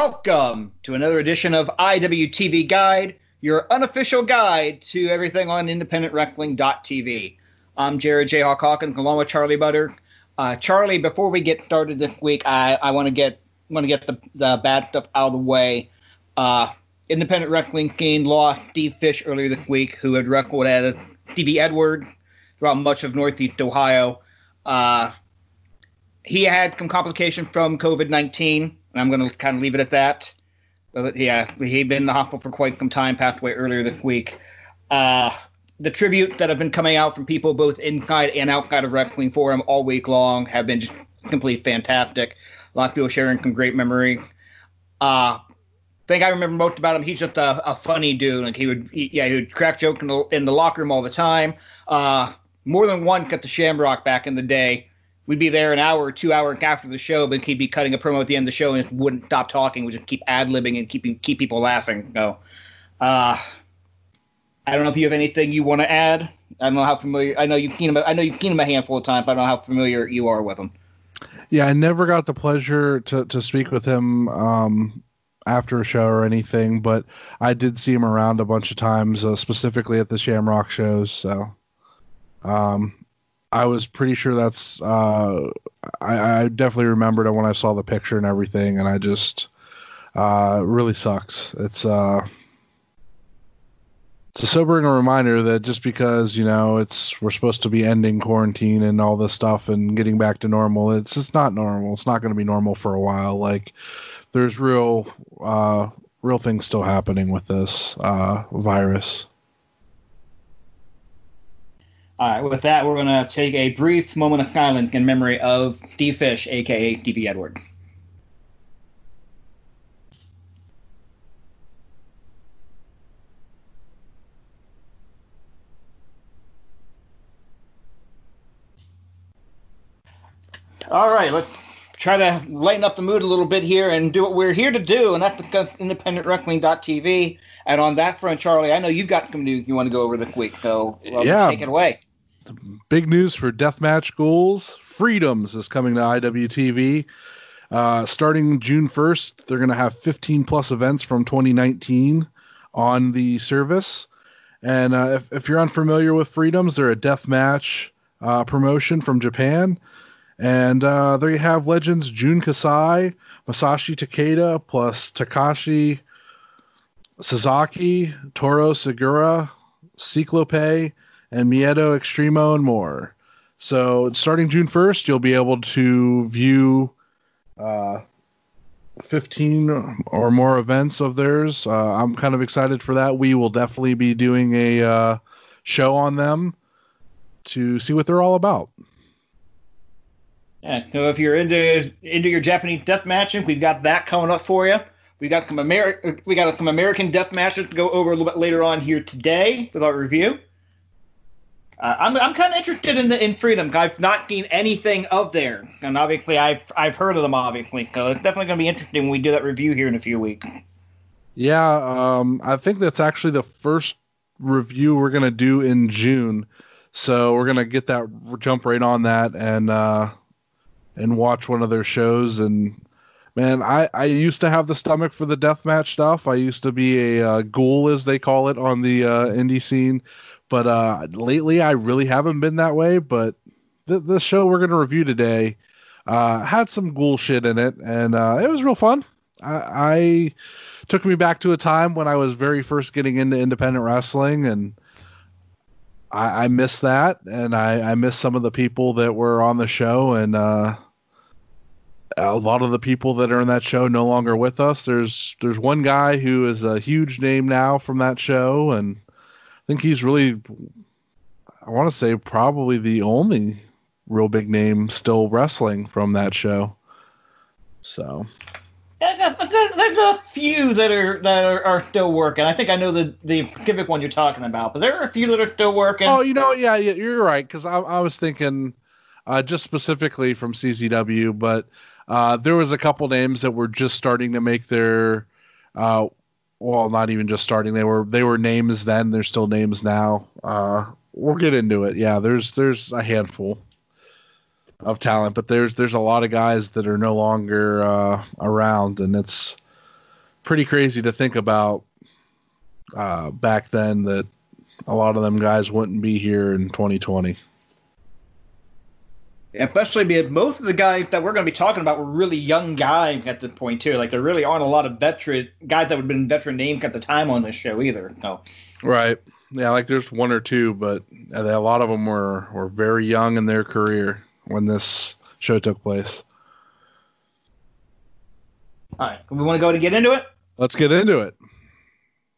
Welcome to another edition of IWTV Guide, your unofficial guide to everything on independentwrestling.tv. I'm Jared J. Hawk Hawkins along with Charlie Butter. Uh, Charlie, before we get started this week, I, I want to get want to get the, the bad stuff out of the way. Uh, Independent Wrestling Scene lost Steve Fish earlier this week, who had wrestled at Stevie Edward throughout much of Northeast Ohio. Uh, he had some complications from COVID 19 and I'm going to kind of leave it at that. But yeah, he'd been in the hospital for quite some time, passed away earlier this week. Uh, the tribute that have been coming out from people both inside and outside of Wrestling Forum all week long have been just simply fantastic. A lot of people sharing some great memories. Uh, thing I remember most about him, he's just a, a funny dude. Like he would, he, yeah, he would crack jokes in the, in the locker room all the time. Uh, more than once at the Shamrock back in the day we'd be there an hour or two hour after the show, but he'd be cutting a promo at the end of the show and wouldn't stop talking. Would just keep ad libbing and keeping keep people laughing. So, uh, I don't know if you have anything you want to add. I don't know how familiar. I know you've seen him. I know you've seen him a handful of times, but I don't know how familiar you are with him. Yeah, I never got the pleasure to to speak with him um, after a show or anything, but I did see him around a bunch of times, uh, specifically at the Shamrock shows. So, um, I was pretty sure that's. Uh, I, I, definitely remembered it when I saw the picture and everything, and I just uh, really sucks. It's uh, it's a sobering reminder that just because you know it's we're supposed to be ending quarantine and all this stuff and getting back to normal, it's just not normal. It's not going to be normal for a while. Like there's real uh, real things still happening with this uh, virus. All right, with that, we're going to take a brief moment of silence in memory of D Fish, aka Stevie Edwards. All right, let's try to lighten up the mood a little bit here and do what we're here to do, and that's the independentwrestling.tv. And on that front, Charlie, I know you've got some news you want to go over this week, so well, yeah. take it away big news for Deathmatch Ghouls. Freedoms is coming to IWTV. Uh, starting June 1st, they're going to have 15 plus events from 2019 on the service. And uh, if, if you're unfamiliar with Freedoms, they're a deathmatch uh, promotion from Japan. And uh, there you have legends Jun Kasai, Masashi Takeda, plus Takashi Sasaki, Toru Sugiura, Cyclope, and Miedo Extremo and more. So starting June 1st, you'll be able to view uh, 15 or more events of theirs. Uh, I'm kind of excited for that. We will definitely be doing a uh, show on them to see what they're all about. Yeah, so if you're into into your Japanese death matching, we've got that coming up for you. We got some American we got some American death matches to go over a little bit later on here today with our review. Uh, I'm I'm kind of interested in the in Freedom. I've not seen anything of there, and obviously I've I've heard of them. Obviously, so it's definitely going to be interesting when we do that review here in a few weeks. Yeah, um, I think that's actually the first review we're going to do in June. So we're going to get that jump right on that and uh, and watch one of their shows. And man, I I used to have the stomach for the deathmatch stuff. I used to be a uh, ghoul, as they call it, on the uh, indie scene but uh, lately, I really haven't been that way. But th- the show we're going to review today uh, had some ghoul shit in it, and uh, it was real fun. I, I took me back to a time when I was very first getting into independent wrestling, and I, I miss that, and I, I miss some of the people that were on the show, and uh, a lot of the people that are in that show no longer with us. There's there's one guy who is a huge name now from that show, and think he's really, I want to say, probably the only real big name still wrestling from that show. So. There's a few that are that are, are, still working. I think I know the the specific one you're talking about, but there are a few that are still working. Oh, you know, yeah, yeah you're right. Because I, I was thinking, uh, just specifically from CZW, but uh, there was a couple names that were just starting to make their uh, well, not even just starting. They were they were names then. They're still names now. Uh, we'll get into it. Yeah, there's there's a handful of talent, but there's there's a lot of guys that are no longer uh, around, and it's pretty crazy to think about uh, back then that a lot of them guys wouldn't be here in 2020. Especially because most of the guys that we're going to be talking about were really young guys at this point too. Like there really aren't a lot of veteran guys that would have been veteran names at the time on this show either. No. Right. Yeah, like there's one or two, but uh, a lot of them were were very young in their career when this show took place. All right, we want to go to get into it. Let's get into it.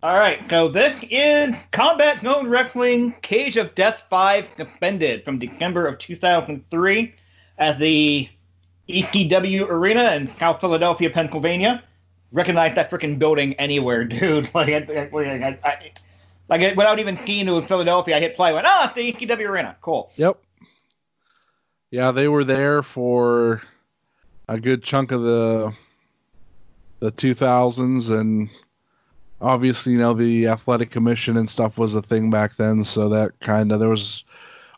All right, so this is Combat Zone Wrestling Cage of Death 5 Suspended from December of 2003 at the ECW Arena in South Philadelphia, Pennsylvania. Recognize that freaking building anywhere, dude. Like, I, I, I, like without even seeing it in Philadelphia, I hit play. Went, oh, the ECW Arena. Cool. Yep. Yeah, they were there for a good chunk of the the 2000s and obviously you know the athletic commission and stuff was a thing back then so that kind of there was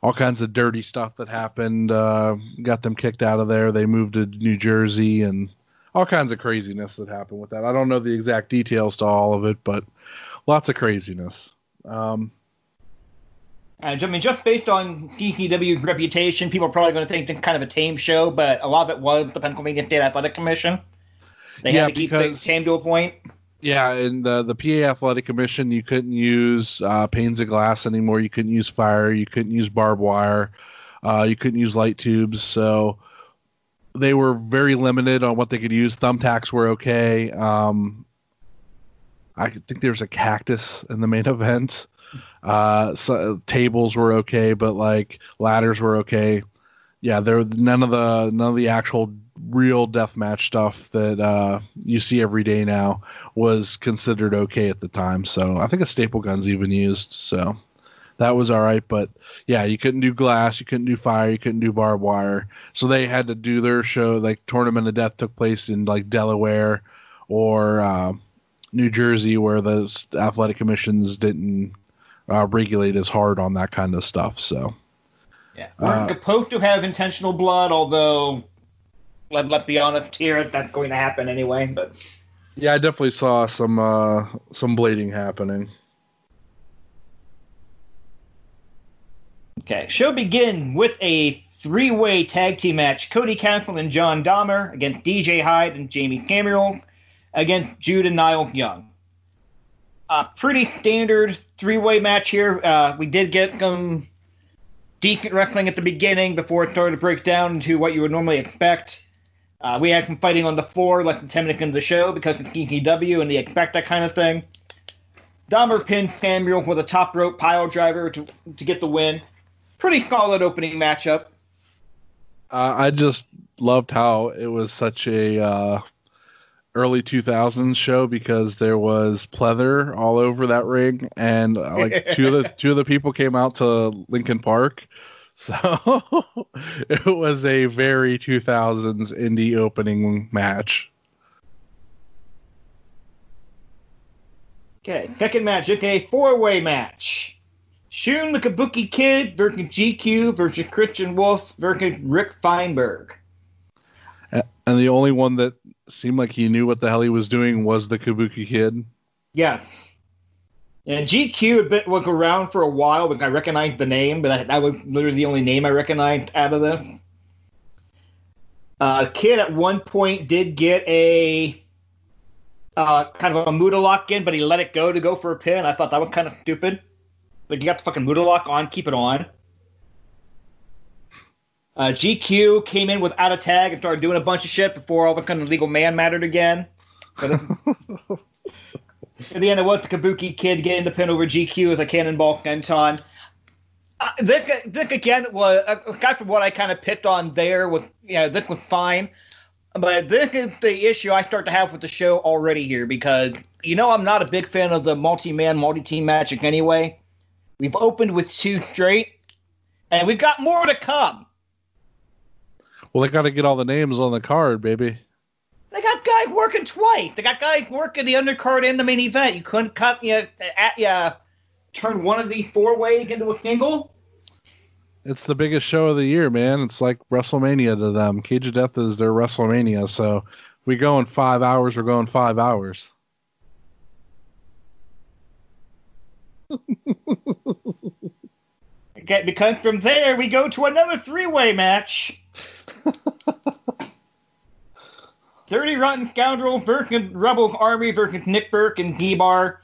all kinds of dirty stuff that happened uh, got them kicked out of there they moved to new jersey and all kinds of craziness that happened with that i don't know the exact details to all of it but lots of craziness um, I mean, just based on ECW's reputation, people are probably going to think it's kind of a tame show, but a lot of it was the Pennsylvania State Athletic Commission. They yeah, had to keep things tame to a point. Yeah, in the the PA Athletic Commission, you couldn't use uh, panes of glass anymore. You couldn't use fire. You couldn't use barbed wire. Uh, you couldn't use light tubes. So they were very limited on what they could use. Thumbtacks were okay. Um, I think there was a cactus in the main event. Uh, so, tables were okay, but like ladders were okay. Yeah, there none of the none of the actual real deathmatch stuff that uh, you see every day now was considered okay at the time. So I think a staple gun's even used. So that was all right. But yeah, you couldn't do glass, you couldn't do fire, you couldn't do barbed wire. So they had to do their show. Like Tournament of Death took place in like Delaware or uh, New Jersey, where the athletic commissions didn't uh, regulate as hard on that kind of stuff. So. Yeah, we're uh, supposed to have intentional blood, although let let be honest here, that's going to happen anyway. But yeah, I definitely saw some uh, some blading happening. Okay, show begin with a three-way tag team match: Cody Castle and John Dahmer against DJ Hyde and Jamie Samuel against Jude and Niall Young. A pretty standard three-way match here. Uh, we did get some decent wrestling at the beginning before it started to break down into what you would normally expect. Uh, we had some fighting on the floor less than 10 minutes into the show because of ECW and the expect that kind of thing. Dahmer pinned Samuel with a top rope pile driver to, to get the win. Pretty solid opening matchup. Uh, I just loved how it was such a uh, early 2000s show because there was pleather all over that ring and uh, like two of the two of the people came out to Linkin Park so it was a very 2000s indie opening match. Okay, second match. Okay, four way match. Shun the Kabuki Kid versus GQ versus Christian Wolf versus Rick Feinberg. And the only one that seemed like he knew what the hell he was doing was the Kabuki Kid. Yeah. And GQ had been was around for a while, but I recognized the name, but that, that was literally the only name I recognized out of them. Uh, Kid at one point did get a uh, kind of a Muta lock in, but he let it go to go for a pin. I thought that was kind of stupid. Like you got the fucking Muta lock on, keep it on. Uh, GQ came in without a tag and started doing a bunch of shit before all of a sudden legal man mattered again. In the end, it was the Kabuki Kid getting the pin over GQ with a cannonball senton. Uh, this, this again was a guy from what I kind of picked on there. With yeah, this was fine, but this is the issue I start to have with the show already here because you know I'm not a big fan of the multi-man, multi-team magic anyway. We've opened with two straight, and we've got more to come. Well, they got to get all the names on the card, baby guy working twice. They got guy working the undercard and the main event. You couldn't cut you at you turn one of the four way into a single. It's the biggest show of the year, man. It's like WrestleMania to them. Cage of Death is their WrestleMania. So we go in five hours. We're going five hours. okay, because from there we go to another three way match. Dirty Rotten Scoundrel, Burke and Rebel Army versus Nick Burke and G-Bar.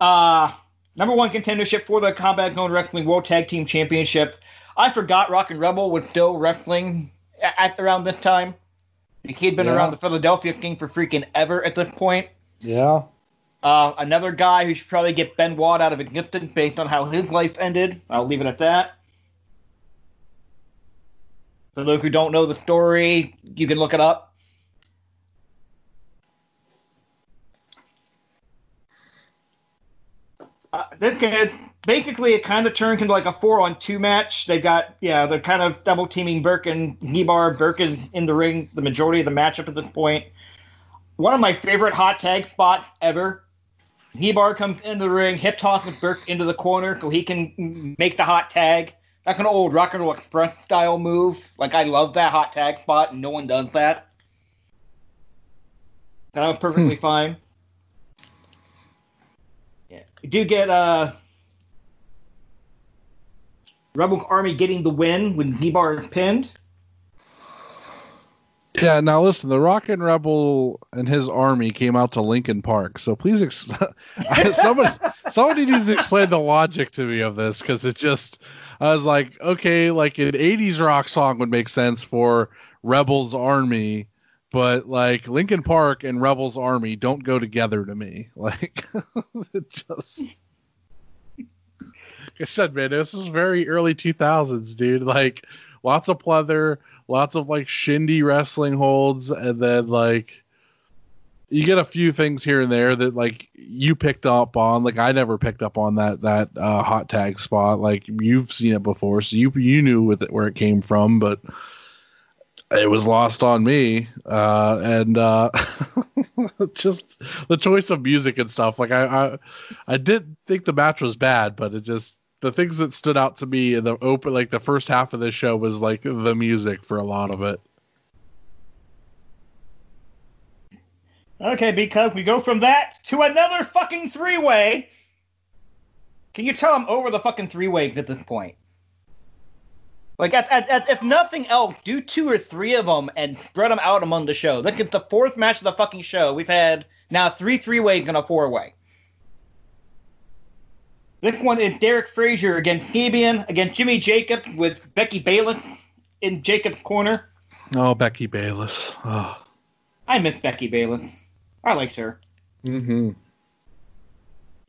Uh, number one contendership for the Combat Zone Wrestling World Tag Team Championship. I forgot Rockin' Rebel was still wrestling at, at around this time. He'd been Yeah. around the Philadelphia King for freaking ever at this point. Yeah. Uh, another guy who should probably get Ben Watt out of existence based on how his life ended. I'll leave it at that. For those who don't know the story, you can look it up. Uh, this kid, basically, it kind of turned into like a four on two match. They've got, yeah, they're kind of double teaming Burke and Nibar. Burke is in the ring the majority of the matchup at this point. One of my favorite hot tag spots ever. Nibar comes into the ring, hip toss with Burke into the corner so he can make the hot tag. Like an old rock and roll express style move. Like I love that hot tag spot, and no one does that. That was perfectly fine. You do get uh Rebel Army getting the win when Nibar pinned. Yeah, now listen, the Rockin' Rebel and his army came out to Linkin Park. So please, ex- somebody, somebody needs to explain the logic to me of this because it just, I was like, okay, like an 80s rock song would make sense for Rebel's army, but like Linkin Park and Rebel's army don't go together to me. Like, it just. Like I said, man, this is very early 2000s, dude. Like, lots of pleather, lots of like shindy wrestling holds, and then like you get a few things here and there that like you picked up on. Like I never picked up on that that uh, hot tag spot. Like you've seen it before, so you you knew with it, where it came from, but it was lost on me. Uh, and uh, just the choice of music and stuff. Like I, I I did think the match was bad, but it just the things that stood out to me in the open like the first half of this show was like the music for a lot of it. Okay, because we go from that to another fucking three way. Can you tell I'm over the fucking three way at this point? Like, at, at, at, if nothing else, do two or three of them and spread them out among the show. Look at the fourth match of the fucking show. We've had now three three ways and a four way. This one is Derek Frazier against Sabian, against Jimmy Jacob with Becky Bayless in Jacob's corner. Oh, Becky Bayless. Oh. I miss Becky Bayless. I liked her. Mm-hmm.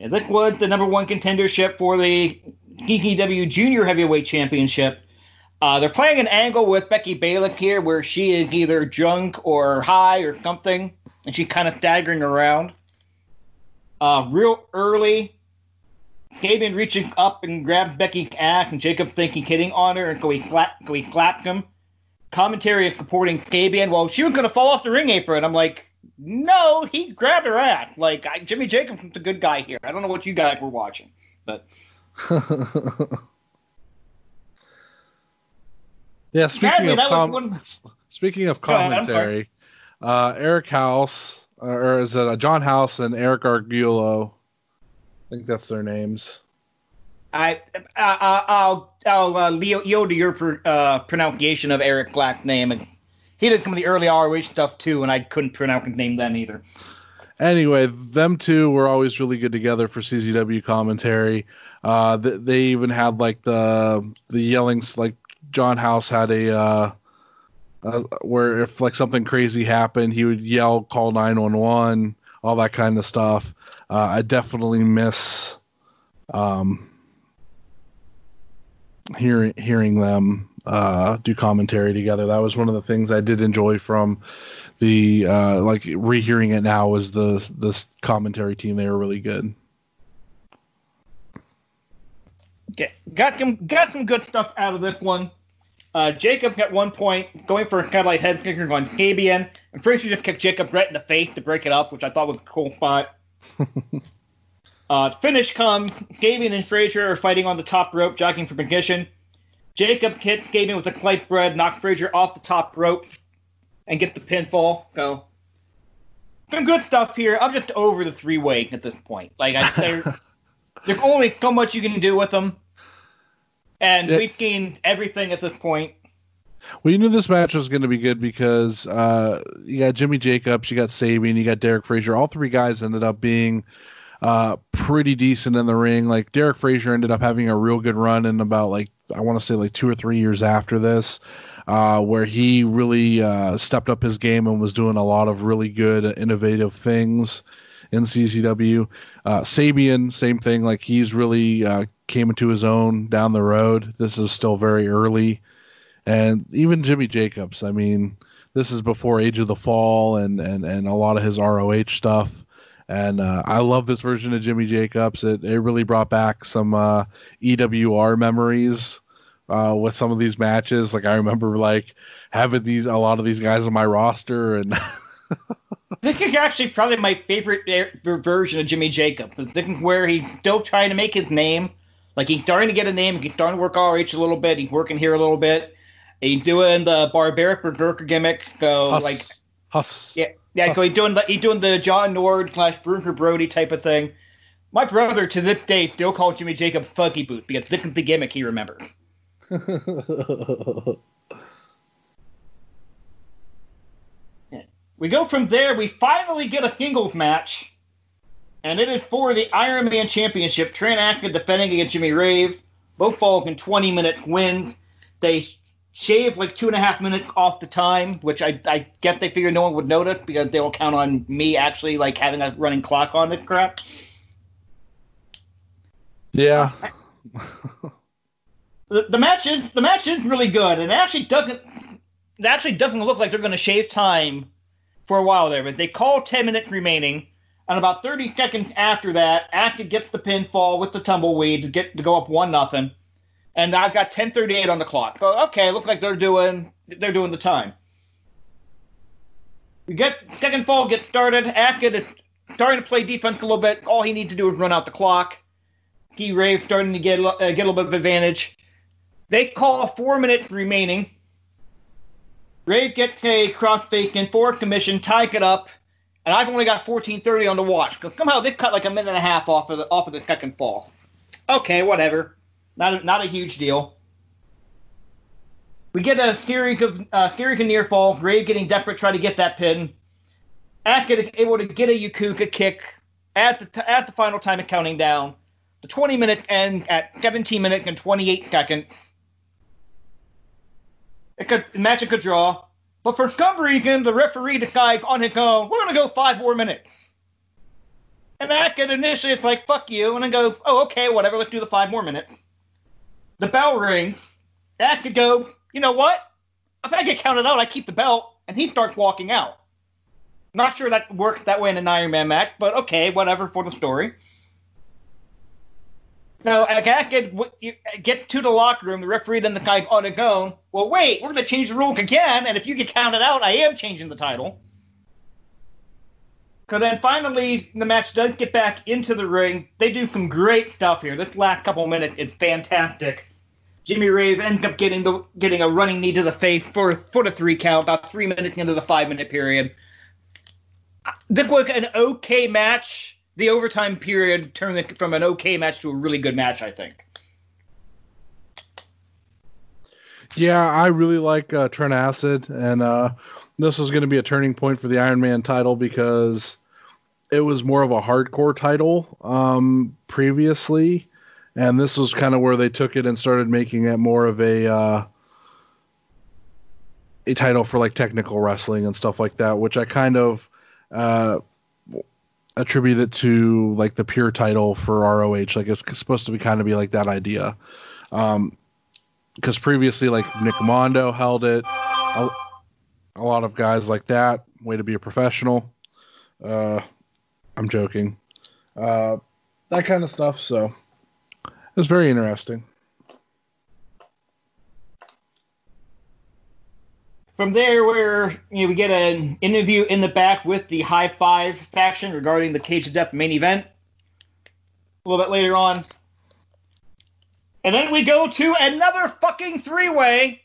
And this was the number one contendership for the CZW Junior Heavyweight Championship. Uh, they're playing an angle with Becky Bayless here where she is either drunk or high or something, and she's kind of staggering around. Uh, real early, Sabian reaching up and grabs Becky's ass, and Jacob thinking hitting on her, and so he, slap, so he slaps him. Commentary is supporting Sabian. Well, she was going to fall off the ring apron. I'm like, no, he grabbed her ass. Like I, Jimmy Jacobs the good guy here. I don't know what you guys were watching, but yeah, speaking Sadly, of com- one- speaking of commentary, uh, Eric House, or is it uh, John House and Eric Argulo? I think that's their names. I, I, I'll, I'll uh, Leo, yield to your pr- uh, pronunciation of Eric Black's name, and he did some of the early ROH stuff too, and I couldn't pronounce his name then either. Anyway, them two were always really good together for CZW commentary. Uh, th- they even had like the the yellings, like John House had a uh, uh, where if like something crazy happened, he would yell, "Call nine one one," all that kind of stuff. Uh, I definitely miss um, hearing hearing them uh, do commentary together. That was one of the things I did enjoy from the uh, like rehearing it now was the this commentary team. They were really good. Get, got some got some good stuff out of this one. Uh, Jacob at one point going for a kind of like head kicker on Sabian, and Frazier just kicked Jacob right in the face to break it up, which I thought was a cool spot. uh, finish come. Sabian and Frazier are fighting on the top rope, jogging for position. Jacob hit Sabian with a sliced bread, knocked Frazier off the top rope, and get the pinfall. Go. Some good stuff here. I'm just over the three way at this point. Like I, they're- there's only so much you can do with them, and Yeah. we've gained everything at this point. Well, you knew this match was going to be good because uh, you got Jimmy Jacobs, you got Sabian, you got Derek Frazier. All three guys ended up being uh, pretty decent in the ring. Like Derek Frazier ended up having a real good run in about like I want to say like two or three years after this, uh, where he really uh, stepped up his game and was doing a lot of really good, innovative things in CCW. Uh, Sabian, same thing. Like he's really uh, came into his own down the road. This is still very early and even Jimmy Jacobs. I mean, this is before Age of the Fall and and and a lot of his ROH stuff. And uh, I love this version of Jimmy Jacobs. It it really brought back some uh, EWR memories uh, with some of these matches. Like I remember like having these a lot of these guys on my roster and. This is actually probably my favorite version of Jimmy Jacobs. This is where he's still trying to make his name. Like he's starting to get a name. He's starting to work RH a little bit. He's working here a little bit. He's doing the barbaric berserker gimmick. So Huss, like Huss. Yeah, yeah. So he's doing the he's doing the John Nord slash Bruiser Brody type of thing. My brother to this day still calls Jimmy Jacob Funky Boot because this is the gimmick he remembers. We go from there. We finally get a singles match, and it is for the Iron Man Championship. Trent Acid defending against Jimmy Rave. Both fall in 20 minute wins. They shave like two and a half minutes off the time, which I, I guess they figured no one would notice because they will count on me actually like having a running clock on this crap. yeah. The, the match is the match is really good, and it actually doesn't it actually doesn't look like they're going to shave time for a while there. But they call 10 minutes remaining, and about 30 seconds after that, Acid gets the pinfall with the tumbleweed to get to go up one nothing, and I've got 10:38 on the clock. So, okay, look like they're doing they're doing the time. We get second fall gets started. Acid is starting to play defense a little bit. All he needs to do is run out the clock. Key Rave starting to get uh, get a little bit of advantage. They call four minutes remaining. Rave gets a crossface in for commission, tie it up, and I've only got 14:30 on the watch. somehow they've cut like a minute and a half off of the off of the second fall. Okay, whatever. Not a, not a huge deal. We get a theory of uh, series of near fall. Rave getting desperate, try to get that pin. Acid is able to get a Yakuza kick at the t- at the final time of counting down. The 20 minutes end at 17 minutes and 28 seconds. It could match could draw, but for some reason the referee decides on his own we're gonna go five more minutes. And Acid initially it's like fuck you, and then go oh okay whatever let's do the five more minutes. The bell rings. Acid go you know what? If I get counted out, I keep the belt, and he starts walking out. Not sure that works that way in an Iron Man match, but okay, whatever for the story. So Acid w- you- gets to the locker room. The referee then the guy's on his own. Well, wait, we're going to change the rule again, and if you get counted out, I am changing the title. So then finally, the match does get back into the ring. They do some great stuff here. This last couple minutes is fantastic. Jimmy Rave ends up getting the getting a running knee to the face for for the three count, about three minutes into the five minute period. This was an okay match. The overtime period turned it from an okay match to a really good match, I think. Yeah, I really like uh, Trent Acid, and uh, this is going to be a turning point for the Iron Man title because it was more of a hardcore title um, previously, and this was kind of where they took it and started making it more of a uh, a title for like technical wrestling and stuff like that, which I kind of uh, attribute it to like the pure title for ROH. Like it's supposed to be kind of be like that idea. Um, because previously like Nick Mondo held it, a, a lot of guys like that. Way to be a professional. Uh, I'm joking. Uh, that kind of stuff. So it's very interesting. From there, where you know, we get an interview in the back with the High Five faction regarding the Cage of Death main event. A little bit later on. And then we go to another fucking three way.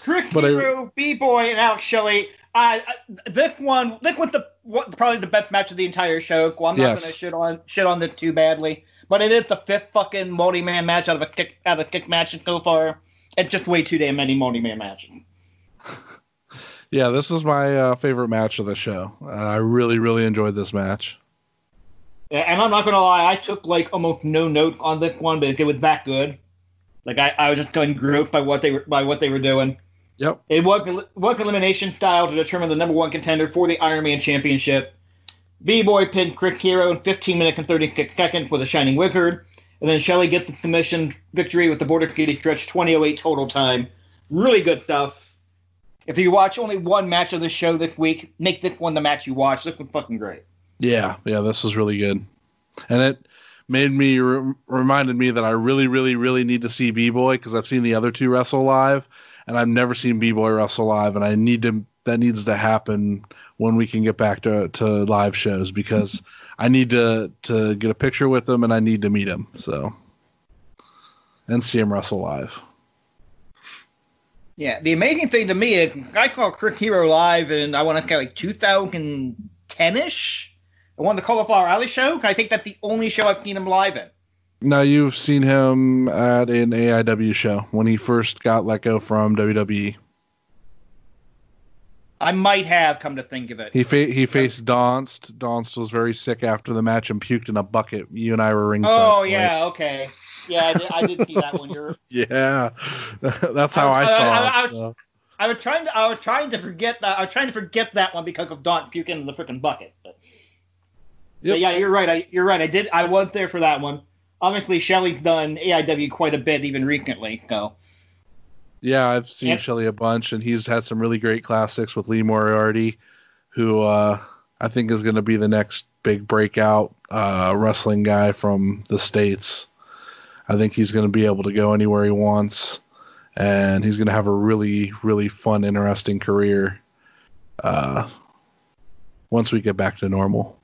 Chris But Hero, B Boy, and Alex Shelley I, I this one this was the what, probably the best match of the entire show. Well, I'm not Yes. gonna shit on shit on it too badly, but it is the fifth fucking multi man match out of a kick out of a kick match so far. It's just way too damn many multi man matches. Yeah, this is my uh, favorite match of the show. Uh, I really, really enjoyed this match. Yeah, And I'm not gonna lie, I took like almost no note on this one, but it was that good. Like I, I was just going groped by what they were by what they were doing. Yep. It was was elimination style to determine the number one contender for the Iron Man Championship. B Boy pinned Chris Hero in 15 minutes and 36 seconds with a Shining Wizard, and then Shelley gets the submission victory with the Border City stretch 20:08 total time. Really good stuff. If you watch only one match of the show this week, make this one the match you watch. This was fucking great. Yeah, yeah, this was really good, and it made me re- reminded me that I really, really, really need to see B Boy because I've seen the other two wrestle live, and I've never seen B Boy wrestle live, and I need to. That needs to happen when we can get back to to live shows because I need to to get a picture with him and I need to meet him. So, and see him wrestle live. Yeah, the amazing thing to me is I call Crick Hero live and I want to say like 2010 ish. I won the Cauliflower Alley show. I think that's the only show I've seen him live in. Now you've seen him at an AIW show when he first got let go from WWE. I might have come to think of it. He fa- he faced Donst. Donst was very sick after the match and puked in a bucket. You and I were ringside. oh right? yeah, okay. Yeah, I did, I did see that one. You're. yeah. That's how I, I- saw I- it. I was- so. I was trying to. I was trying to forget that. I was trying to forget that one because of Don puking in the freaking bucket. But, Yep. but yeah, you're right. I, you're right. I did. I was there for that one. Obviously, Shelley's done AIW quite a bit, even recently. So Yeah, I've seen Yep. Shelley a bunch, and he's had some really great classics with Lee Moriarty, who uh, I think is going to be the next big breakout uh, wrestling guy from the states. I think he's going to be able to go anywhere he wants, and he's going to have a really, really fun, interesting career uh, once we get back to normal.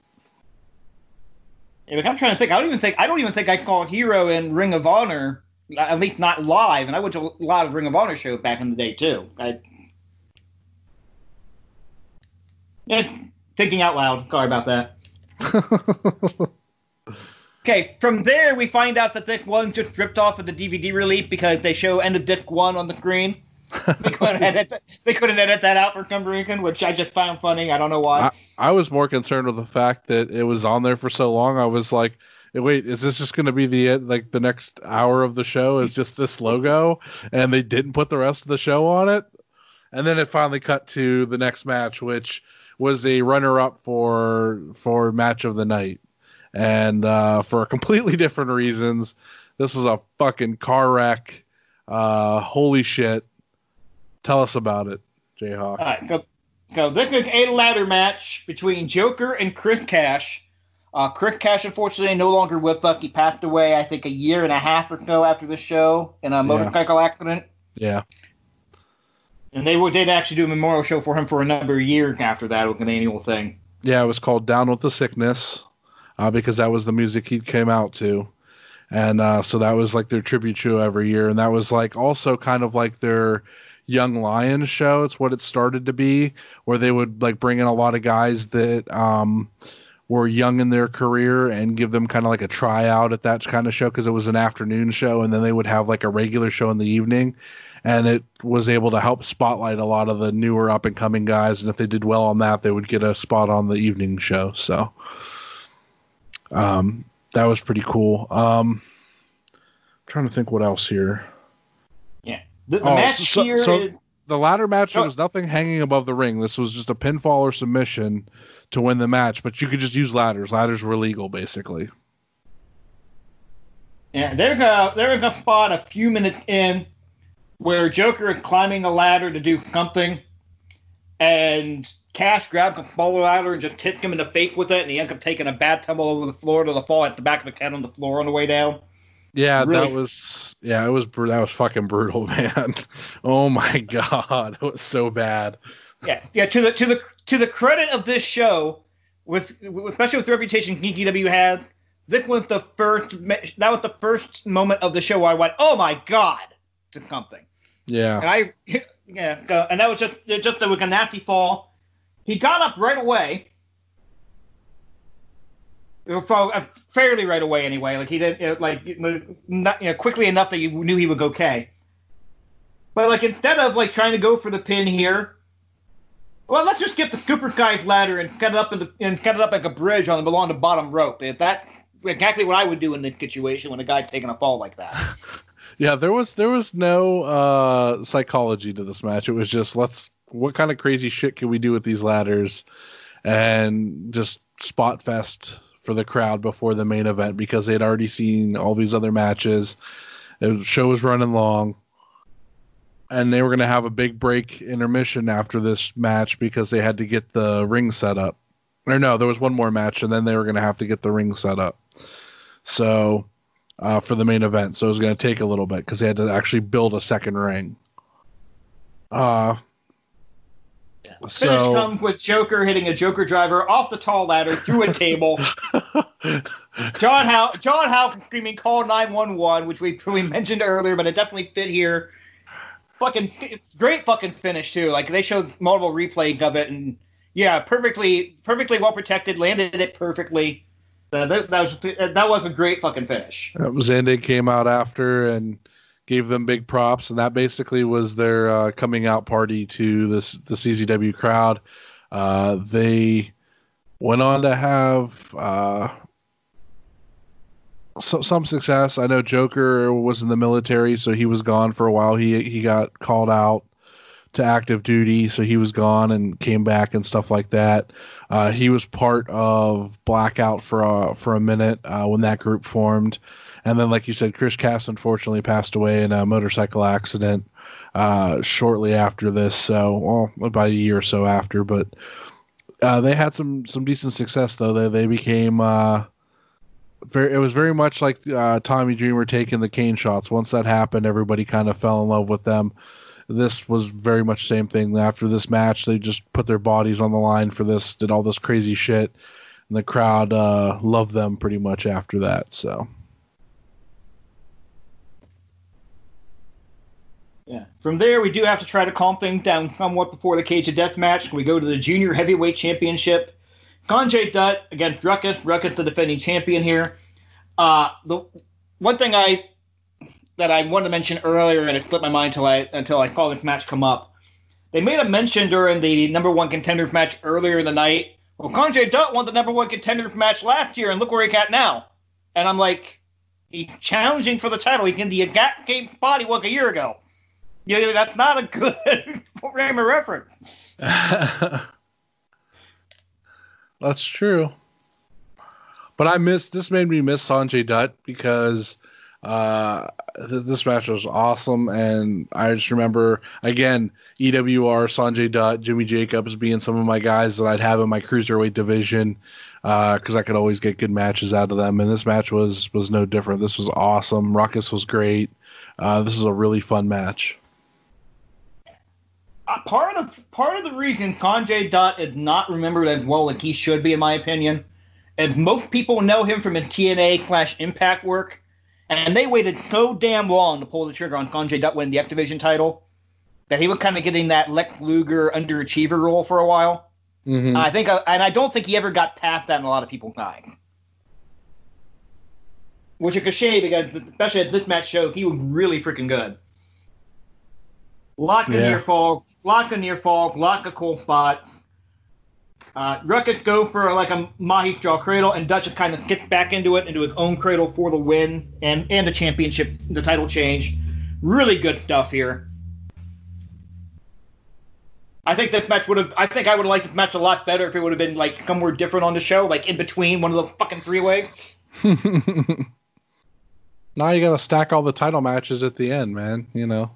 Yeah, but I'm trying to think. I don't even think I don't even think I call Hero in Ring of Honor, at least not live. And I went to a lot of Ring of Honor shows back in the day too. I, yeah, thinking out loud. Sorry about that. Okay, from there we find out that Disc One just ripped off of the DVD release because they show end of Disc One on the screen. They couldn't edit. That, they couldn't edit that out for some reason, which I just found funny. I don't know why. I was more concerned with the fact that it was on there for so long. I was like, wait, is this just going to be the like the next hour of the show? Is just this logo, and they didn't put the rest of the show on it? And then it finally cut to the next match, which was a runner-up for for match of the night, and uh, for completely different reasons. This is a fucking car wreck. Uh, holy shit! Tell us about it, Jayhawk. All right, go, so this is a ladder match between Joker and Chris Cash. Uh, Chris Cash, unfortunately, no longer with us. He passed away, I think, a year and a half or so after the show in a motorcycle accident. Yeah. And they did actually do a memorial show for him for a number of years after that, with an annual thing. Yeah, it was called Down with the Sickness uh, because that was the music he came out to. And uh, so that was like their tribute show every year. And that was like also kind of like their Young Lions show. It's what it started to be, where they would like bring in a lot of guys that um, were young in their career and give them kind of like a tryout at that kind of show because it was an afternoon show. And then they would have like a regular show in the evening. And it was able to help spotlight a lot of the newer up and coming guys. And if they did well on that, they would get a spot on the evening show. So um, that was pretty cool. Um, trying to think what else here. The, the Oh, match so- here so- is- The ladder match, there Oh. was nothing hanging above the ring. This was just a pinfall or submission to win the match, but you could just use ladders. Ladders were legal, basically. Yeah, there's a there's a spot a few minutes in where Joker is climbing a ladder to do something, and Cash grabs a smaller ladder and just hits him in the face with it, and he ends up taking a bad tumble over the floor to the fall at the back of the head on the floor on the way down. Yeah, Really- that was yeah, it was that was fucking brutal, man. oh my god, it was so bad. Yeah, yeah. To the to the to the credit of this show, with especially with the reputation CZW had, this was the first. That was the first moment of the show where I went, "Oh my god!" to something. Yeah, And I, yeah, and that was just just there was a nasty fall. he got up right away. Uh, fairly right away, anyway. Like he did, uh, like not, you know, quickly enough that you knew he would go okay. But like instead of like trying to go for the pin here, well, let's just get the super guy's ladder and cut it up and cut it up like a bridge on the along the bottom rope. If that exactly what I would do in the situation when a guy's taking a fall like that. yeah, there was there was no uh, psychology to this match. It was just let's what kind of crazy shit can we do with these ladders, and just spot fest for the crowd before the main event because they had already seen all these other matches. The show was running long and they were going to have a big break intermission after this match because they had to get the ring set up. Or no, there was one more match, and then they were going to have to get the ring set up. So uh, for the main event, so it was going to take a little bit because they had to actually build a second ring. Uh, yeah. so, Finish comes with Joker hitting a Joker driver off the tall ladder through a table. John Howe, John Howe screaming "Call 911," which we we mentioned earlier, but it definitely fit here fucking great fucking finish too. Like they showed multiple replay of it, and yeah, perfectly perfectly well protected, landed it perfectly. Uh, that, that, was that was a great fucking finish. Zandig came out after and gave them big props, and that basically was their uh, coming out party to this the CZW crowd. Uh, they went on to have uh, so, some success. I know Joker was in the military, so he was gone for a while. He he got called out to active duty, so he was gone and came back and stuff like that. Uh, he was part of Blackout for a for a minute uh, when that group formed, and then, like you said, Chris Cash unfortunately passed away in a motorcycle accident uh, shortly after this. So, well, about a year or so after, but uh, they had some some decent success though. They they became uh, very, it was very much like uh, Tommy Dreamer taking the cane shots. Once that happened, everybody kind of fell in love with them. This was very much same thing. After this match, they just put their bodies on the line for this, did all this crazy shit, and the crowd uh, loved them pretty much after that. So. Yeah. From there, we do have to try to calm things down somewhat before the cage of death match. We go to the junior heavyweight championship. Sonjay Dutt against Ruckus. Ruckus, the defending champion here. Uh, the one thing I that I wanted to mention earlier, and it slipped my mind until I until I saw this match come up. They made a mention during the number one contenders match earlier in the night. Well, Sonjay Dutt won the number one contenders match last year, and look where he's at now. And I'm like, he's challenging for the title. He's in the exact same spot a year ago. Yeah, that's not a good frame of reference. That's true. But I miss this made me miss Sonjay Dutt because uh, th- this match was awesome, and I just remember again EWR, Sonjay Dutt, Jimmy Jacobs being some of my guys that I'd have in my cruiserweight division uh, because uh, I could always get good matches out of them, and this match was was no different. This was awesome. Ruckus was great. Uh, this is a really fun match uh, part of part of the reason Sonjay Dutt is not remembered as well as he should be, in my opinion, is most people know him from his TNA slash Impact work, and they waited so damn long to pull the trigger on Sonjay Dutt winning the X Division title that he was kind of getting that Lex Luger underachiever role for a while. Mm-hmm. I think, uh, and I don't think he ever got past that in a lot of people's mind. Which is a shame because, especially at this match show, he was really freaking good. Lock a yeah. near fall, lock a near fall, lock a cool spot. Uh, Ruckus go for like a Mahi jaw cradle, and Dutch kind of gets back into it, into his own cradle for the win and and the championship, the title change. Really good stuff here. I think this match would have. I think I would have liked this match a lot better if it would have been like somewhere different on the show, like in between one of the fucking three way. now you got to stack all the title matches at the end, man. You know.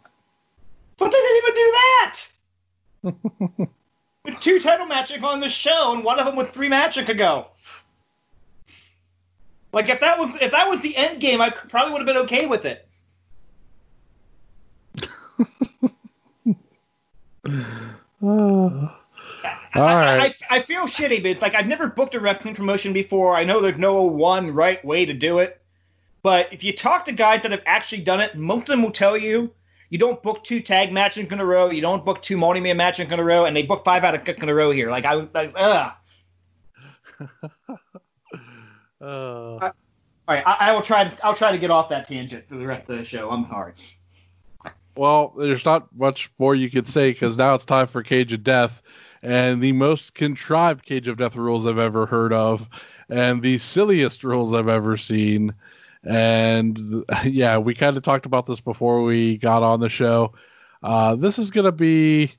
But they didn't even do that. with two title matches on the show, and one of them with three matches ago. Like if that was if that was the end game, I probably would have been okay with it. all right. I, I, I, feel shitty, but like I've never booked a wrestling promotion before. I know there's no one right way to do it, but if you talk to guys that have actually done it, most of them will tell you You don't book two tag matches in a row. You don't book two multi-man matches in a row, and they book five out of in a row here. Like I, like, ugh. uh. All right, I, I, will try. I'll try to get off that tangent for the rest of the show. I'm hard. Well, there's not much more you could say because now it's time for Cage of Death, and the most contrived Cage of Death rules I've ever heard of, and the silliest rules I've ever seen. And yeah, we kind of talked about this before we got on the show. Uh, this is going to be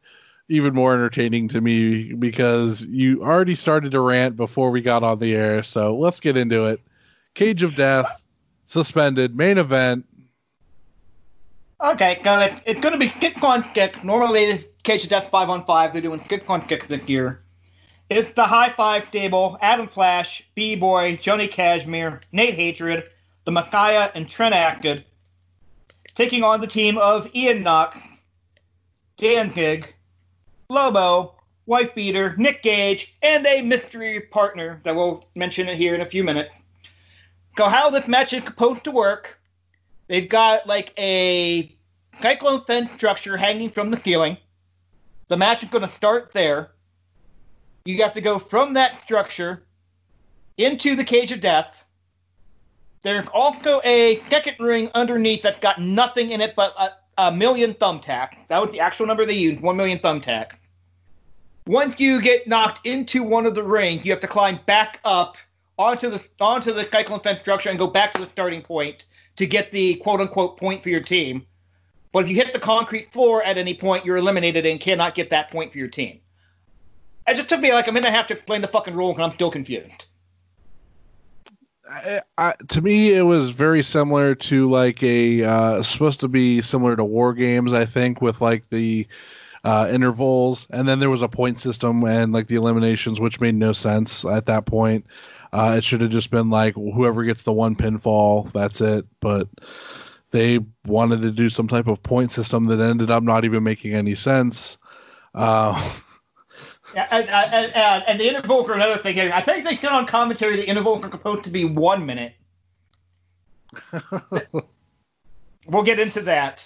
even more entertaining to me because you already started to rant before we got on the air. So let's get into it. Cage of Death, suspended, main event. Okay, got It's going to be kick on kick. Normally, this Cage of Death five on five. They're doing kick on kick this year. It's the high five stable: Adam Flash, B Boy, Johnny Kashmere, Nate Hatred, the Messiah, and Trent Acid, taking on the team of Ian Knoxx, Dan Zandig, Lobo, Wife Beater, Nick Gage, and a mystery partner that we'll mention here in a few minutes. So how this match is supposed to work, they've got like a cyclone fence structure hanging from the ceiling. The match is going to start there. You have to go from that structure into the cage of death. There's also a second ring underneath that's got nothing in it but a, a million thumbtack. That was the actual number they used, one million thumbtack. Once you get knocked into one of the rings, you have to climb back up onto the onto the cyclone fence structure and go back to the starting point to get the quote unquote point for your team. But if you hit the concrete floor at any point, you're eliminated and cannot get that point for your team. It just took me like a minute and a half to explain the fucking rule, and I'm still confused. I, to me, it was very similar to like a uh, supposed to be similar to war games. I think with like the uh, intervals, and then there was a point system and like the eliminations, which made no sense at that point. Uh, it should have just been like whoever gets the one pinfall, that's it. But they wanted to do some type of point system that ended up not even making any sense. Uh, Yeah, and, and, and, and the interval or another thing. I think they said on commentary the interval are supposed to be one minute. we'll get into that.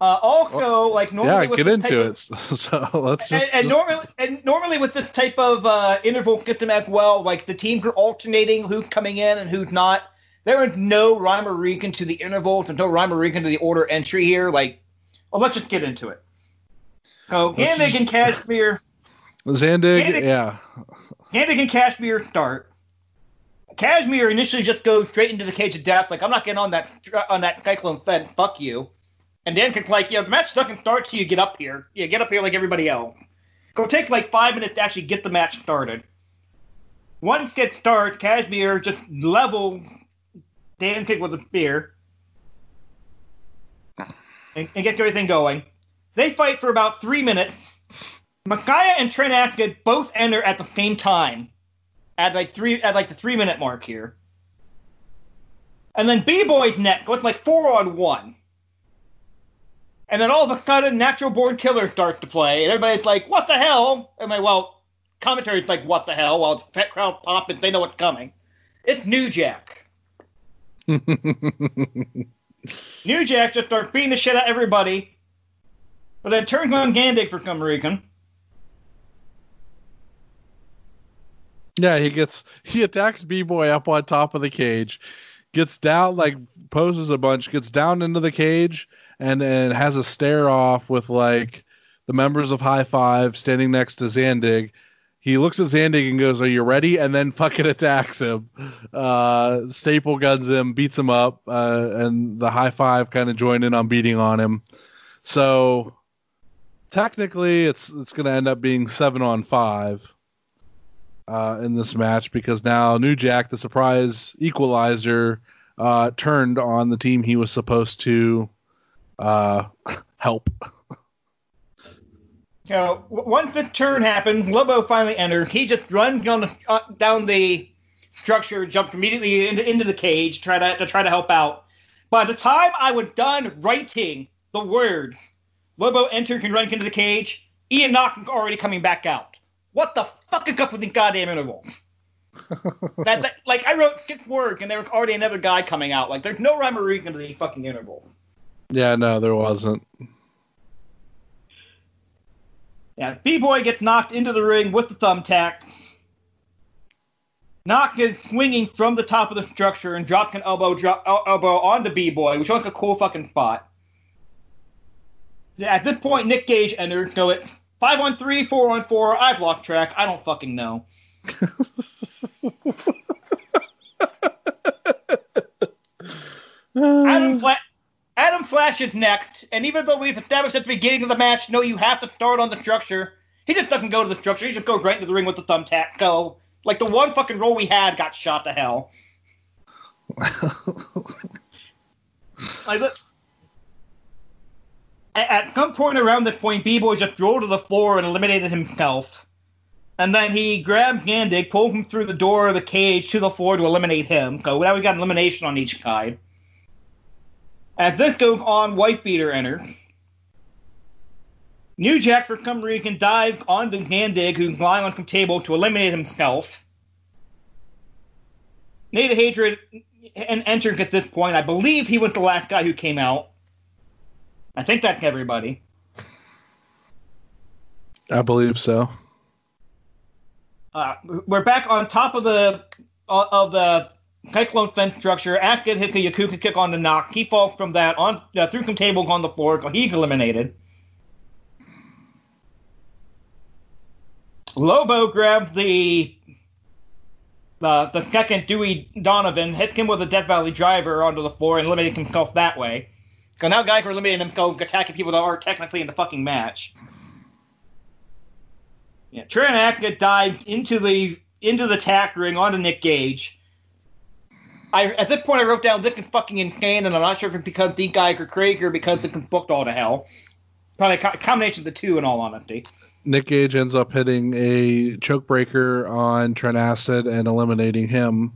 Uh, also, well, like normally, yeah, get into it. so let's just and, and just... normally, and normally with this type of uh, interval system as well, like the teams are alternating who's coming in and who's not. There is no rhyme or reason to the intervals and no rhyme or reason to the order entry here. Like, well, let's just get into it. So, Zandig and Kashmere Zandig, yeah. Zandig and Kashmere start. Kashmere initially just goes straight into the cage of death, like I'm not getting on that on that cyclone fed. Fuck you. And Dan can like, yeah, the match doesn't start till you get up here. Yeah, get up here like everybody else. Go take like five minutes to actually get the match started. Once it starts, Kashmere just level Zandig with a spear and, and gets everything going. They fight for about three minutes. Messiah and Trent Acid both enter at the same time, at like three at like the three minute mark here. And then B Boy's neck with like four on one. And then all of a sudden, Natural Born Killer starts to play, and everybody's like, "What the hell?" And like, well, commentary's like, "What the hell?" While it's fat crowd popping, they know what's coming. It's New Jack. New Jack just starts beating the shit out of everybody, but then turns on Zandig for some reason. Yeah, he gets he attacks B Boy up on top of the cage, gets down like poses a bunch, gets down into the cage, and then has a stare off with like the members of High Five standing next to Zandig. He looks at Zandig and goes, "Are you ready?" And then fucking attacks him. Uh, staple guns him, beats him up, uh, and the High Five kind of join in on beating on him. So technically, it's it's going to end up being seven on five uh, in this match because now New Jack, the surprise equalizer, uh, turned on the team he was supposed to uh, help. So once the turn happens, Lobo finally enters. He just runs down the, uh, down the structure, jumps immediately into, into the cage, try to, to try to help out. By the time I was done writing the words, Lobo enters and runs into the cage. Ian Knoxx already coming back out. What the fuck is up with the goddamn interval? that, that, like I wrote six words and there was already another guy coming out. Like there's no rhyme or reason to the fucking interval. Yeah, no, there wasn't. Yeah, B-Boy gets knocked into the ring with the thumbtack. Knoxx is swinging from the top of the structure and dropping an elbow drop, elbow onto B-Boy, which looks like a cool fucking spot. Yeah, at this point, Nick Gage enters, so it's 5 on 3, 4 on 4, I've lost track, I don't fucking know. Adam, Fla- Adam Flash is next, and even though we've established at the beginning of the match, no, you have to start on the structure. He just doesn't go to the structure. He just goes right into the ring with the thumbtack. Go like the one fucking roll we had got shot to hell. like at, some point around this point, B-Boy just rolled to the floor and eliminated himself. And then he grabbed Zandig, pulled him through the door of the cage to the floor to eliminate him. So now we got elimination on each side. As this goes on, Wife Beater enters. New Jack, for some reason, dives onto Zandig, who's lying on some table, to eliminate himself. Nate Hatred enters at this point. I believe he was the last guy who came out. I think that's everybody. I believe so. Uh, we're back on top of the uh, of the cyclone fence structure. After hits a Yakuza kick on the knock, he falls from that on uh, through some tables on the floor. So he's eliminated. Lobo grabs the the the second Dewey Donovan, hits him with a Death Valley driver onto the floor, and eliminates himself that way. Now guys are eliminating go attacking people that aren't technically in the fucking match. Yeah, Trent Acid dives into the into the tack ring onto Nick Gage. I at this point I wrote down is fucking insane, and I'm not sure if it's because the or Craig or because it's booked all to hell. Probably a combination of the two, in all honesty. Nick Gage ends up hitting a choke breaker on Trent Acid and eliminating him.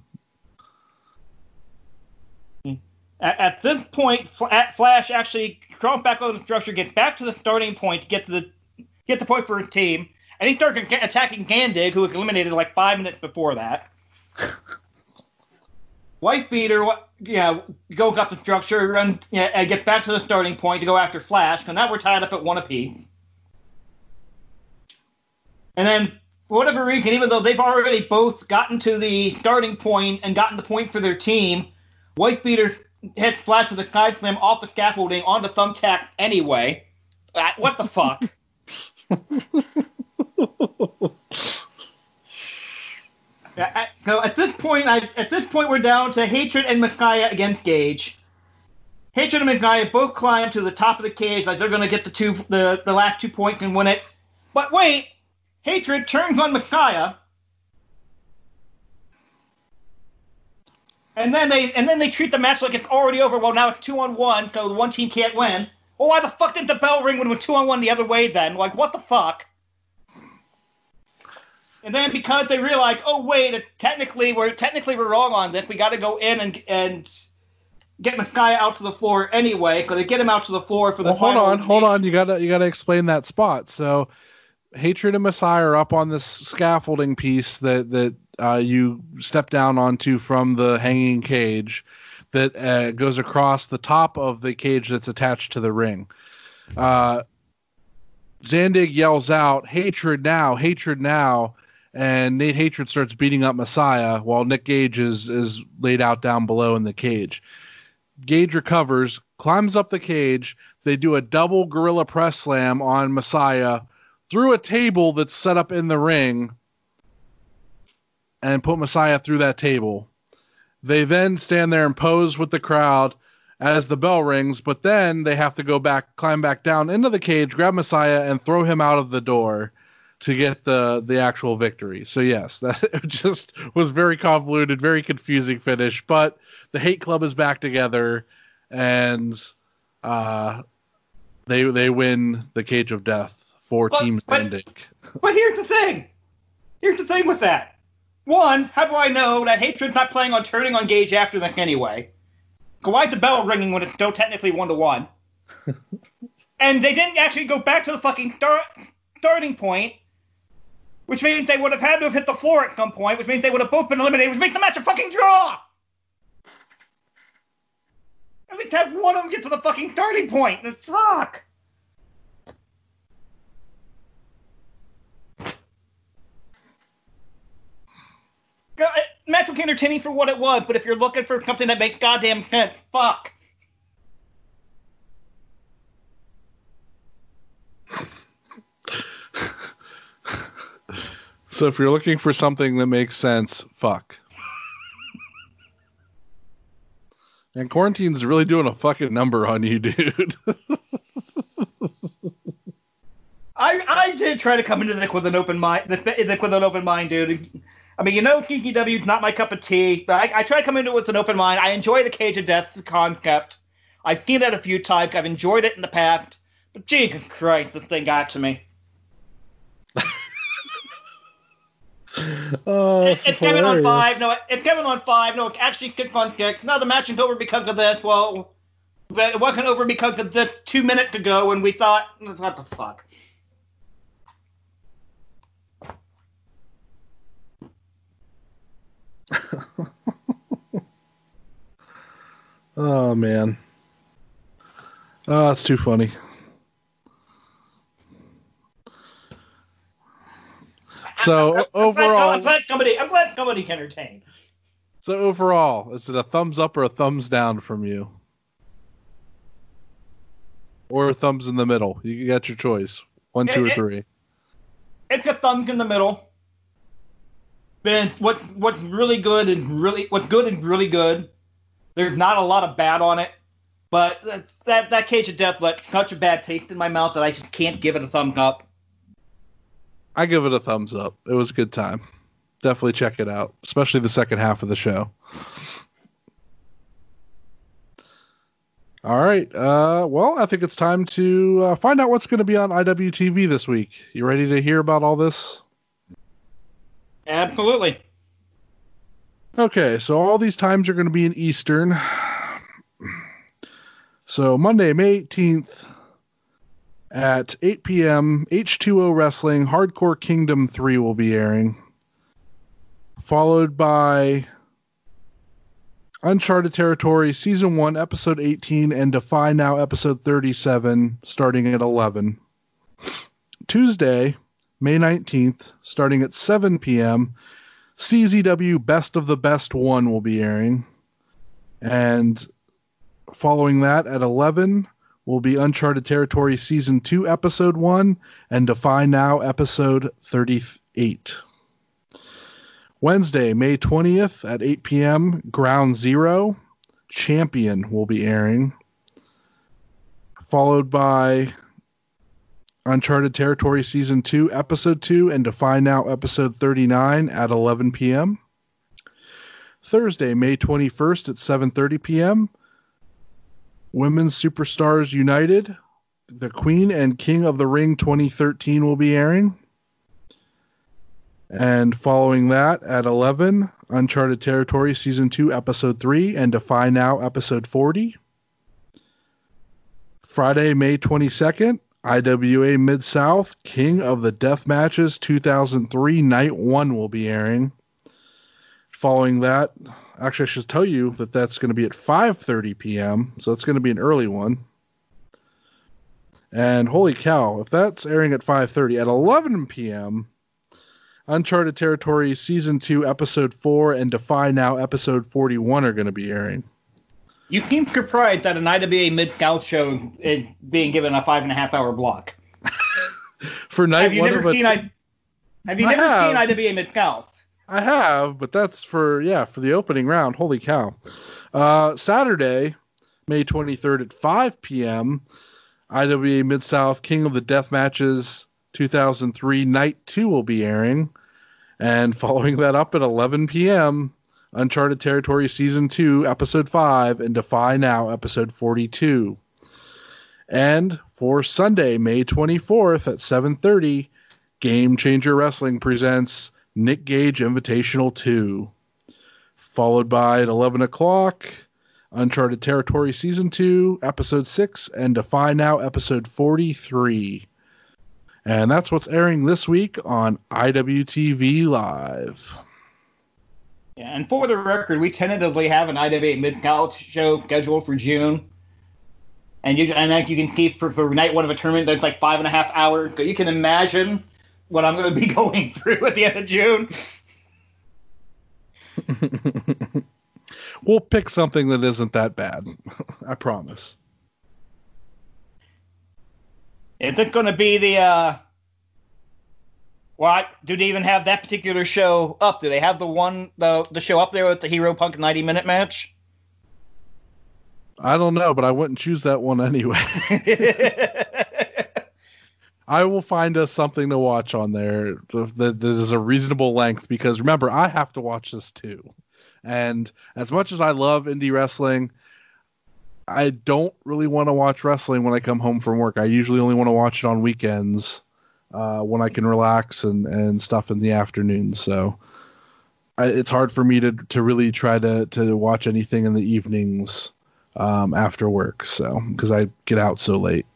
At, at this point, Flash actually crawls back over the structure, gets back to the starting point to get to the get the point for his team, and he starts attacking Zandig, who was eliminated like five minutes before that. Wife beater, yeah, goes up the structure and, yeah, and gets back to the starting point to go after Flash. So now we're tied up at one apiece. And then, for whatever reason, even though they've already both gotten to the starting point and gotten the point for their team, Wife beater hits Flash with a side slam off the scaffolding onto Thumbtack anyway. Uh, what the fuck? so at this point, I at this point we're down to Hatred and Messiah against Gage. Hatred and Messiah both climb to the top of the cage like they're going to get the two the, the last two points and win it. But wait, Hatred turns on Messiah. And then they and then they treat the match like it's already over. Well, now it's two on one, so one team can't win. Well, why the fuck didn't the bell ring when it was two on one the other way then? Like, what the fuck? And then because they realize, oh wait, technically we're technically we're wrong on this. We got to go in and and get Messiah out to the floor anyway. So they get him out to the floor for the. Well, hold on, hold on. You gotta you gotta explain that spot. So, Hatred and Messiah are up on this scaffolding piece that that uh, you step down onto from the hanging cage that uh, goes across the top of the cage that's attached to the ring. Uh, Zandig yells out, "Hatred now! Hatred now!" and Nate Hatred starts beating up Messiah while Nick Gage is is laid out down below in the cage. Gage recovers, climbs up the cage. They do a double gorilla press slam on Messiah through a table that's set up in the ring and put Messiah through that table. They then stand there and pose with the crowd as the bell rings, but then they have to go back, climb back down into the cage, grab Messiah, and throw him out of the door to get the the actual victory. So yes, that just was very convoluted, very confusing finish. But the Hate Club is back together, and uh, they they win the Cage of Death for but, Team Zandig. But, but here's the thing. Here's the thing with that. One, how do I know that Hatred's not planning on turning on Gage after this anyway? Why's the bell ringing when it's still technically one to one? And they didn't actually go back to the fucking start starting point which means they would have had to have hit the floor at some point, which means they would have both been eliminated, which makes the match a fucking draw. At least have one of them get to the fucking starting point. It's fuck. Uh, match was entertaining for what it was, but if you're looking for something that makes goddamn sense, fuck. So if you're looking for something that makes sense, fuck. And quarantine's really doing a fucking number on you, dude. I I did try to come into this with an open mind, this with an open mind, dude. I mean, you know, GCW is not my cup of tea, but I, I try to come into it with an open mind. I enjoy the Cage of Death concept. I've seen it a few times. I've enjoyed it in the past. But Jesus Christ, this thing got to me. oh, It- it's Kevin on five. No, it's Kevin on five. No, it's actually kick on kick. No, the match is over because of this. Well, but it wasn't over because of this two minutes ago when we thought, what the fuck? Oh man. Oh, that's too funny. So I'm glad- overall, I'm glad somebody, I'm glad somebody can entertain. so overall, is it a thumbs up or a thumbs down from you? Or a thumbs in the middle? You got your choice. One, two, or It- it- three. It's a thumbs in the middle. Man, what what's really good and really what's good and really good. There's not a lot of bad on it, but that that Cage of Death left such a bad taste in my mouth that I just can't give it a thumbs up. I give it a thumbs up. It was a good time. Definitely check it out, especially the second half of the show. All right. Uh, well, I think it's time to uh, find out what's going to be on IWTV this week. You ready to hear about all this? Absolutely. Okay, so all these times are going to be in Eastern. So Monday, May 18th at 8 p.m., H2O Wrestling Hardcore Kingdom 3 will be airing, followed by Uncharted Territory Season 1, Episode 18, and Defy Now, Episode 37, starting at 11. Tuesday, May 19th, starting at 7 p.m., CZW Best of the Best 1 will be airing. And following that at 11 will be Uncharted Territory Season 2, Episode 1, and Defy Now, Episode 38. Wednesday, May 20th at 8 p.m., Ground Zero Champion will be airing. Followed by Uncharted Territory Season 2, Episode 2, and Defy Now, Episode 39 at 11 p.m. Thursday, May 21st at 7.30 p.m., Women's Superstars United, The Queen and King of the Ring 2013 will be airing. And following that at 11, Uncharted Territory Season 2, Episode 3, and Defy Now, Episode 40. Friday, May 22nd, IWA Mid South King of the Death Matches 2003 Night 1 will be airing. Following that, actually I should tell you that that's going to be at 5:30 p.m., so it's going to be an early one. And holy cow, if that's airing at 5:30 at 11 p.m., Uncharted Territory Season 2 Episode 4 and Defy Now Episode 41 are going to be airing. You seem surprised that an IWA Mid South show is being given a five and a half hour block. For night Have you one never of seen I, Have you I never have. seen IWA Mid South? I have, but that's for yeah for the opening round. Holy cow! Uh, Saturday, May twenty third at five p.m. IWA Mid South King of the Death Matches two thousand three Night two will be airing, and following that up at eleven p.m. Uncharted Territory Season two Episode five and Defy Now Episode forty two. And for Sunday, May twenty fourth at seven thirty, Game Changer Wrestling presents Nick Gage Invitational 2. Followed by at 11 o'clock, Uncharted Territory Season 2, Episode 6, and Defy Now, Episode 43. And that's what's airing this week on IWTV Live. Yeah, and for the record, we tentatively have an IWA Mid South show scheduled for June. And you and like you can keep for, for night one of a tournament that's like five and a half hours. So you can imagine what I'm going to be going through at the end of June. we'll pick something that isn't that bad. I promise. Is it going to be the? uh Well, do they even have that particular show up? Do they have the one the the show up there with the Hero Punk ninety minute match? I don't know, but I wouldn't choose that one anyway. I will find us something to watch on there that, that is a reasonable length because remember, I have to watch this too. And as much as I love indie wrestling, I don't really want to watch wrestling when I come home from work. I usually only want to watch it on weekends uh, when I can relax and, and stuff in the afternoon. So I, it's hard for me to, to really try to, to watch anything in the evenings um, after work. So because I get out so late.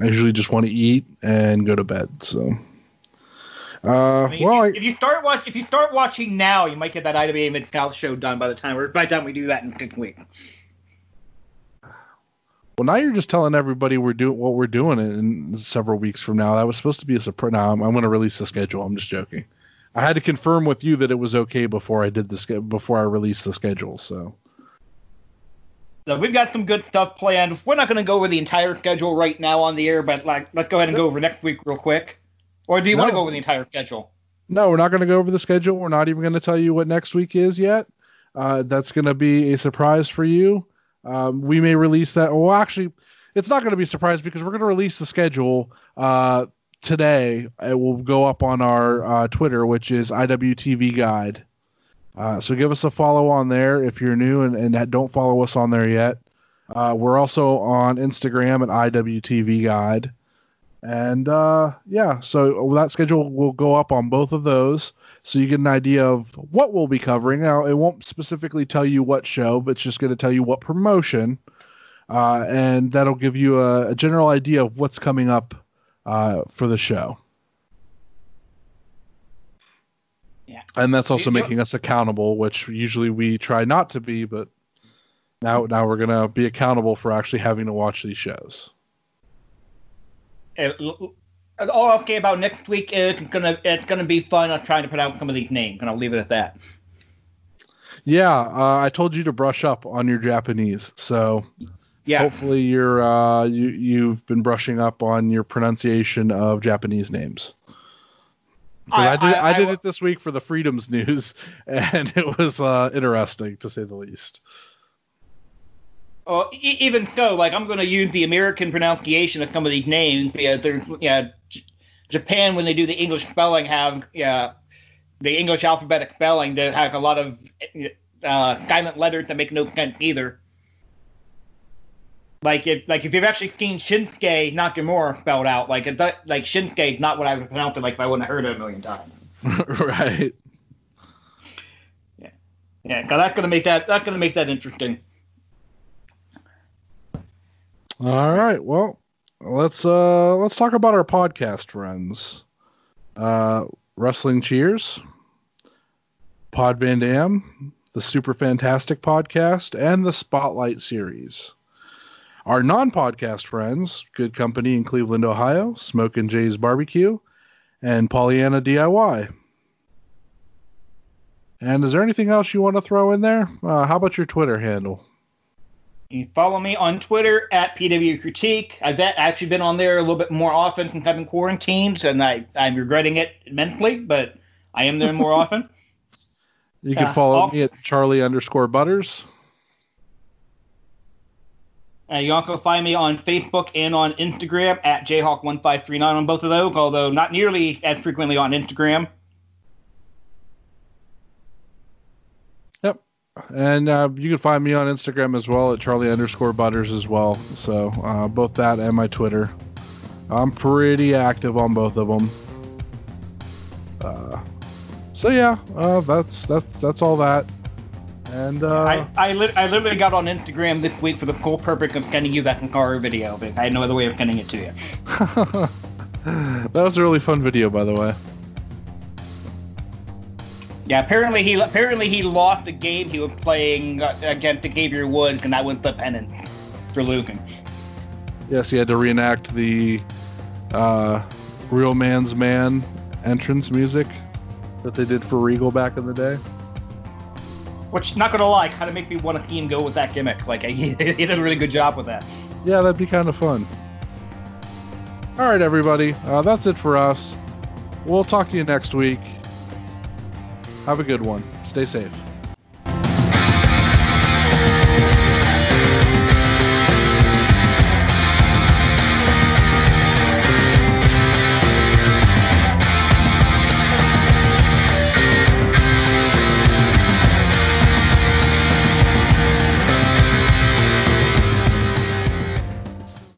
I usually just want to eat and go to bed. So, uh, I mean, well, if you, if you start watch, if you start watching now, you might get that IWA Mid South show done by the time we're by the time we do that in a week. Well, now you're just telling everybody we're doing what we're doing in several weeks from now. That was supposed to be a surprise. Now I'm, I'm going to release the schedule. I'm just joking. I had to confirm with you that it was okay before I did the sch- before I released the schedule. So. So we've got some good stuff planned. We're not going to go over the entire schedule right now on the air, but like, let's go ahead and go over next week real quick. Or do you No. want to go over the entire schedule? No, we're not going to go over the schedule. We're not even going to tell you what next week is yet. Uh, that's going to be a surprise for you. Um, we may release that. Well, actually, it's not going to be a surprise because we're going to release the schedule uh, today. It will go up on our uh, Twitter, which is IWTV Guide. Uh, so give us a follow on there if you're new and, and don't follow us on there yet. Uh, we're also on Instagram at IWTV Guide. And uh, yeah, so that schedule will go up on both of those. So you get an idea of what we'll be covering. Now, it won't specifically tell you what show, but it's just going to tell you what promotion. Uh, and that'll give you a, a general idea of what's coming up uh, for the show. Yeah. And that's also making us accountable, which usually we try not to be, but now now we're going to be accountable for actually having to watch these shows. It, all okay about next week is it's gonna it's gonna be fun. I'm trying to pronounce some of these names, and I'll leave it at that. Yeah, uh, I told you to brush up on your Japanese, so Yeah, hopefully you're uh, you you've been brushing up on your pronunciation of Japanese names. I, I- did I- I, did I- it this week for the Freedoms News, and it was uh, interesting to say the least. Well, e- even so, like I'm going to use the American pronunciation of some of these names because there's yeah, J- Japan when they do the English spelling have yeah, the English alphabetic spelling that has a lot of uh, silent letters that make no sense either. Like if like if you've actually seen Shinsuke Nakamura spelled out, like it, like Shinsuke is not what I would pronounce it like if I wouldn't have heard it a million times. right. Yeah, 'cause that's gonna make that that's gonna make that interesting. All right. Well, let's uh let's talk about our podcast friends. Uh Wrestling Cheers, Pod Van Dam, the Super Fantastic podcast, and the Spotlight series. Our non-podcast friends, Good Company in Cleveland, Ohio, Smoke and Jay's Barbecue, and Pollyanna DIY. And is there anything else you want to throw in there? Uh, how about your Twitter handle? You follow me on Twitter at PW Critique. I've actually been on there a little bit more often since I've been quarantined, and I, I'm regretting it mentally, but I am there more often. You can Yeah, follow I'll- me at Charlie underscore Butters. Uh, you also find me on Facebook and on Instagram at Jayhawk1539 on both of those, although not nearly as frequently on Instagram. And uh, you can find me on Instagram as well at Charlie underscore Butters as well. So uh, both that and my Twitter. I'm pretty active on both of them. Uh, so yeah, uh, that's that's that's all that. And uh, I, I, li- I literally got on Instagram this week for the sole purpose of sending you that Hikaru video, because I had no other way of sending it to you. that was a really fun video, by the way. Yeah, apparently he apparently he lost the game he was playing uh, against Xavier Woods, and that was the pennant for losing. Yes, he had to reenact the uh, Real Man's Man entrance music. that they did for Regal back in the day. Which, not gonna lie, kind of make me want to see him go with that gimmick. Like he, he did a really good job with that. Yeah, that'd be kind of fun. All right, everybody, uh, that's it for us. We'll talk to you next week. Have a good one. Stay safe.